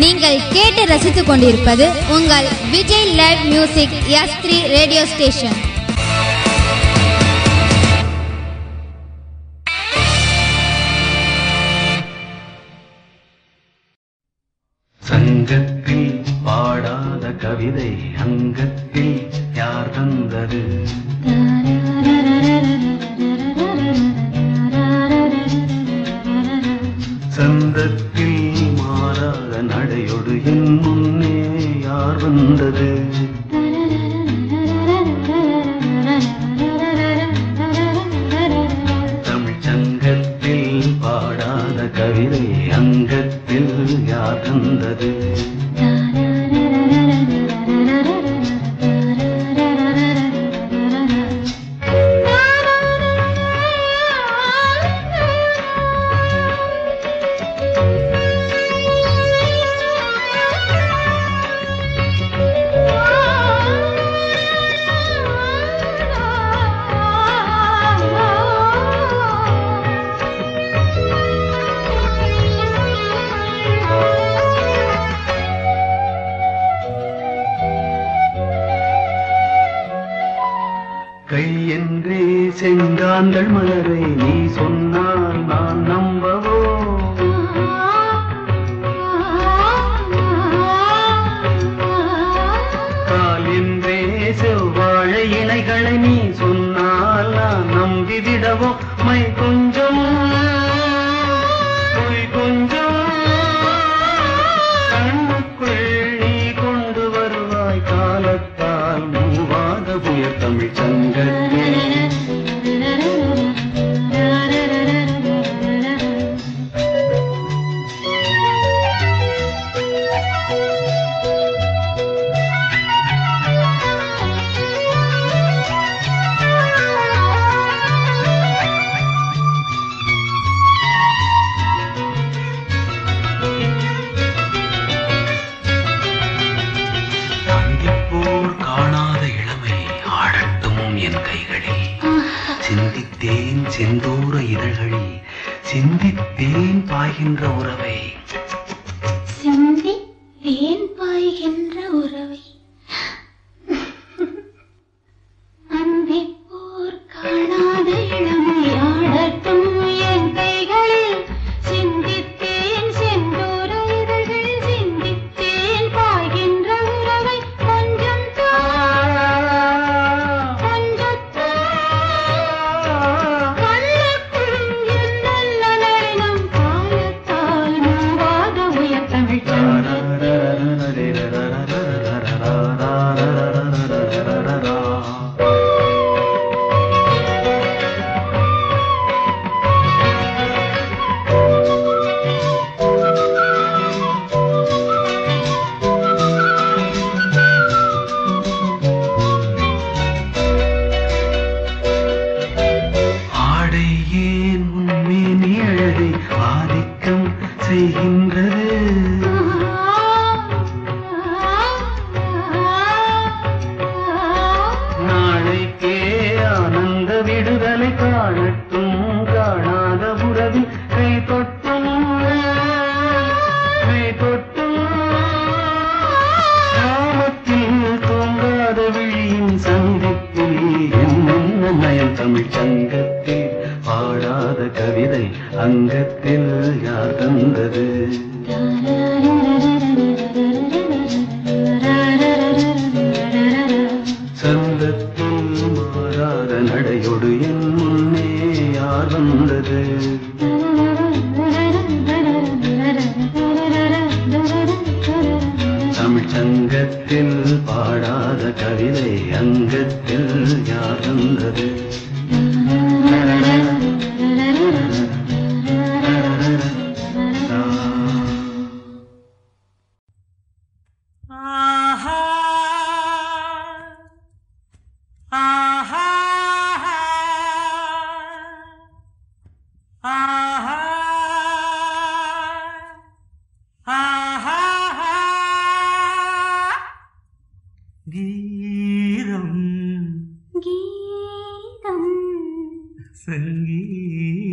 நீங்கள் கேட்டு ரசித்துக் கொண்டிருப்பது உங்கள் Vijay live music S three radio station சங்கத்தில் பாடாத கவிதை அங்கத்தில் யார் தந்தது? வந்தது. தமிழ்ச்சங்கத்தில் பாடாத கவிதை அங்கத்தில் யார் தந்தது? செவ்வாழை இணைகளை நீ சொன்னால்? நான் நம்பிவிடவோ சிந்தித்தேன் செந்தூர இதழ்களில் சிந்தித்தேன் பாய்கின்ற உறவை. சிந்தி ஏன் பாய்கின்ற உறவை. 美丽。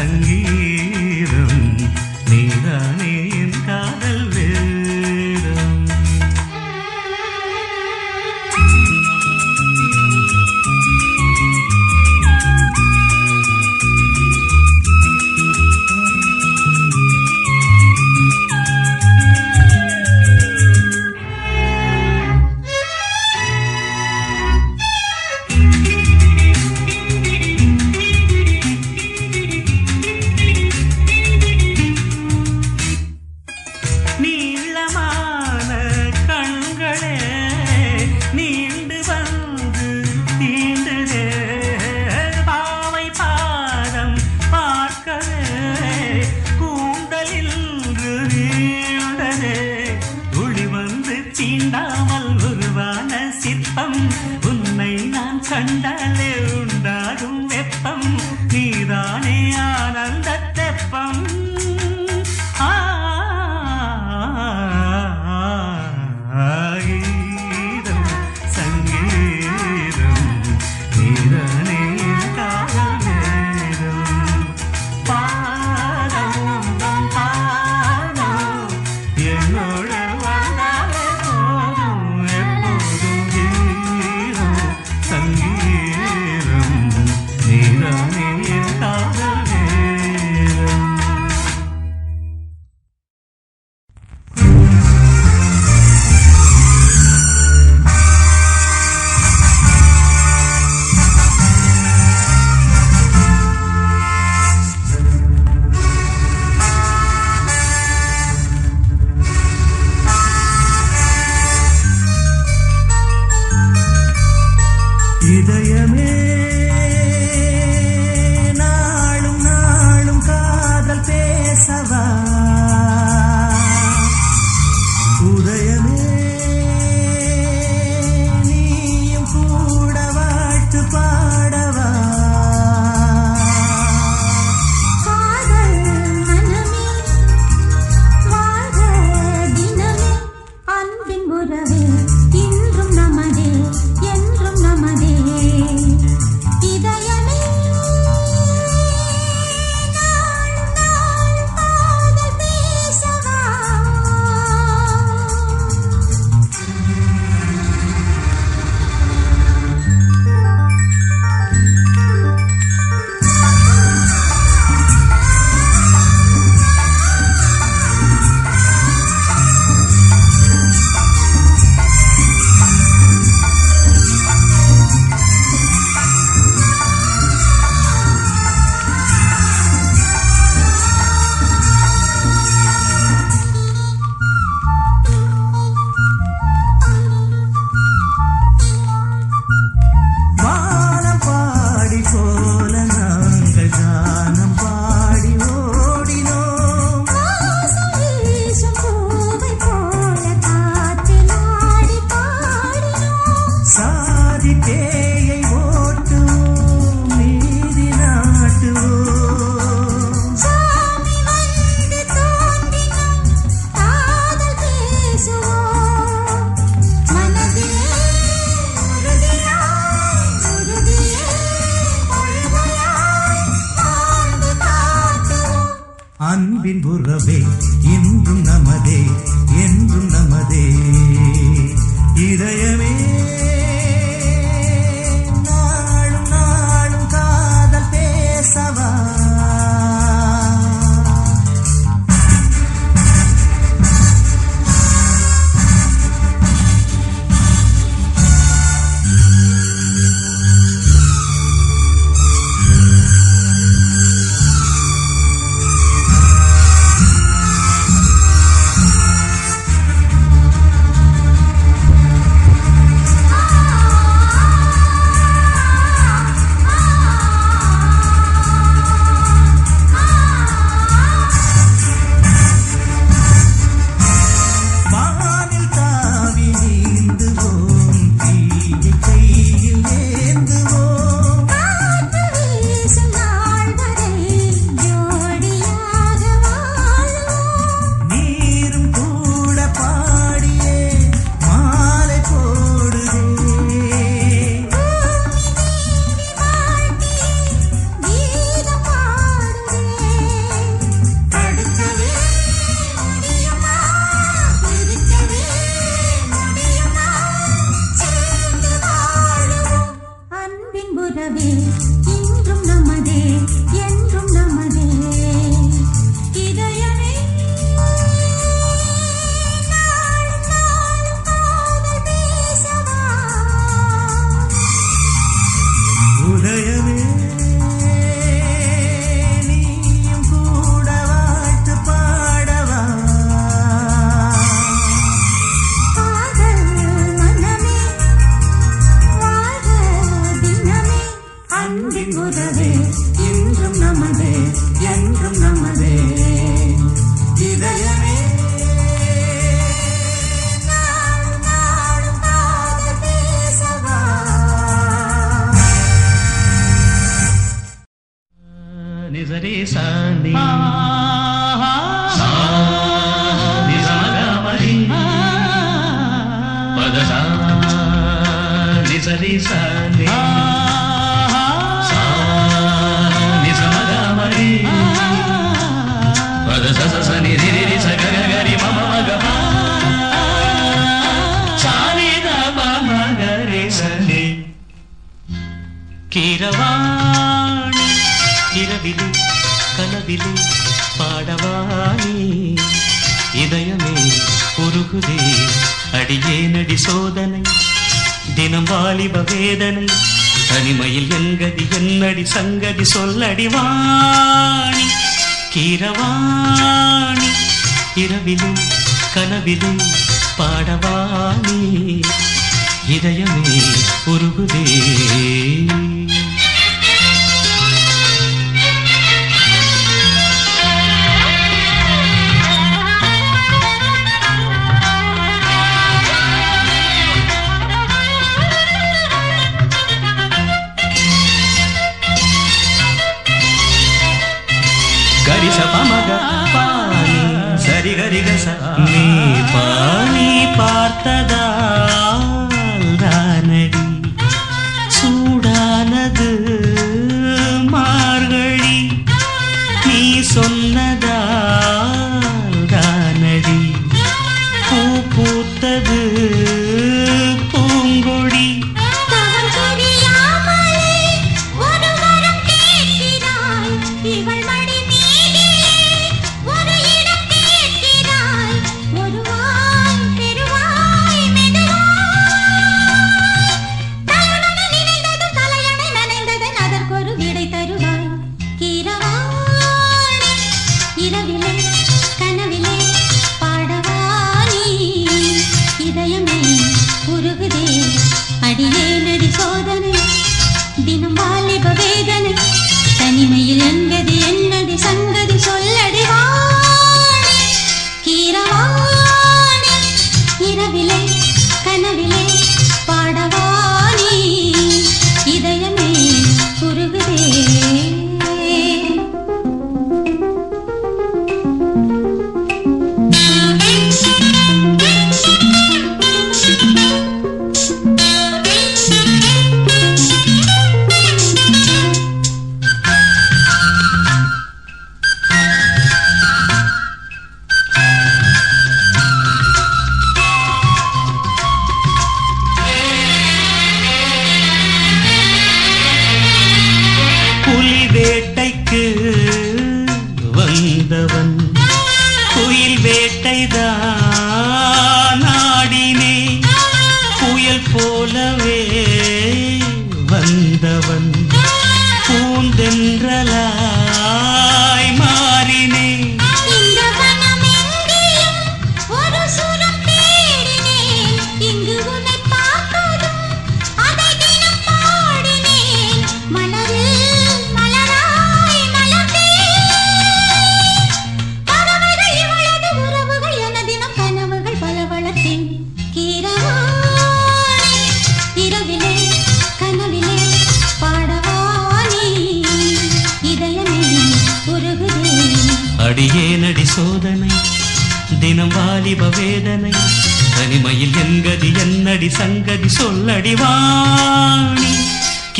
等于 ஏனடி சோதனை தினம் வாலிப வேதனை தனிமையில் எங்கதி என்னடி சங்கதி சொல்லடி வாணி கீரவாணி இரவிலும் கனவிலும் பாடவாணி இதயமே உருகுதே. సరి సపమగ పాని సరి గరి గస పార్తదా.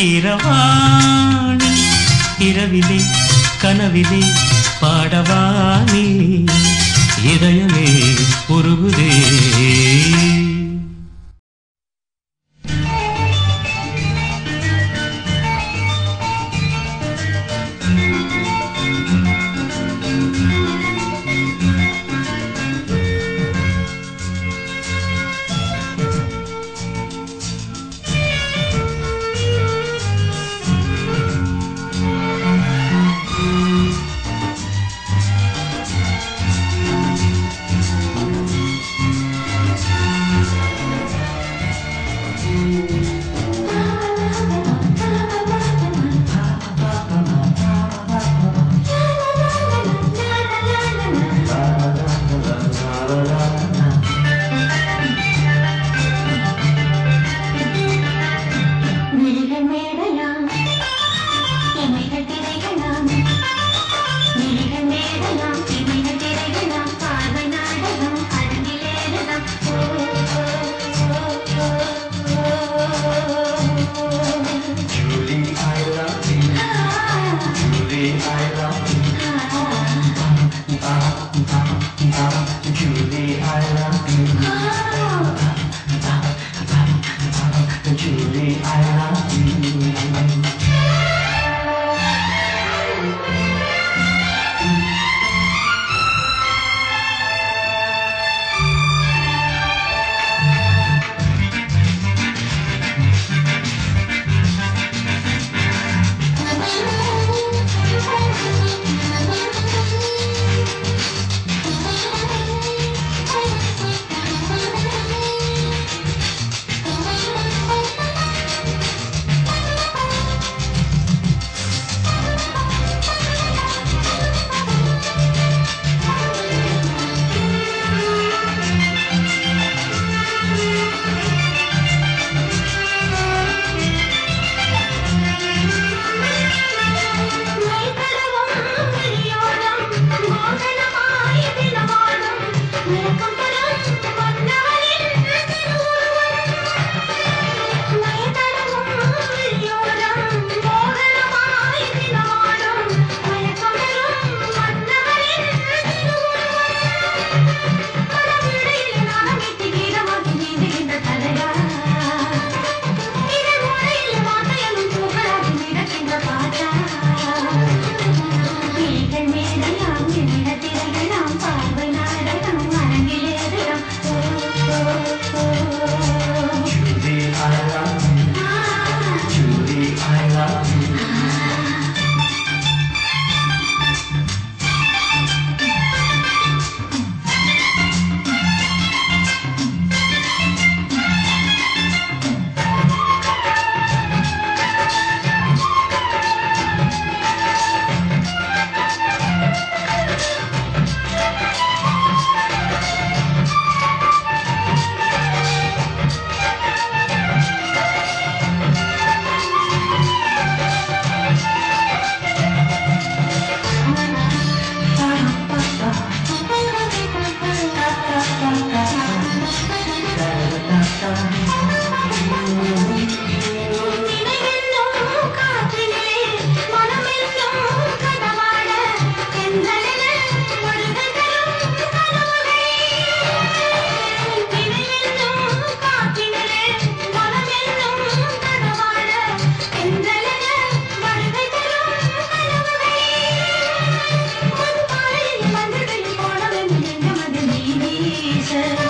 கீரவாணி இரவிலே கனவிலே பாடவாணி இதயமே உருகுதே. change.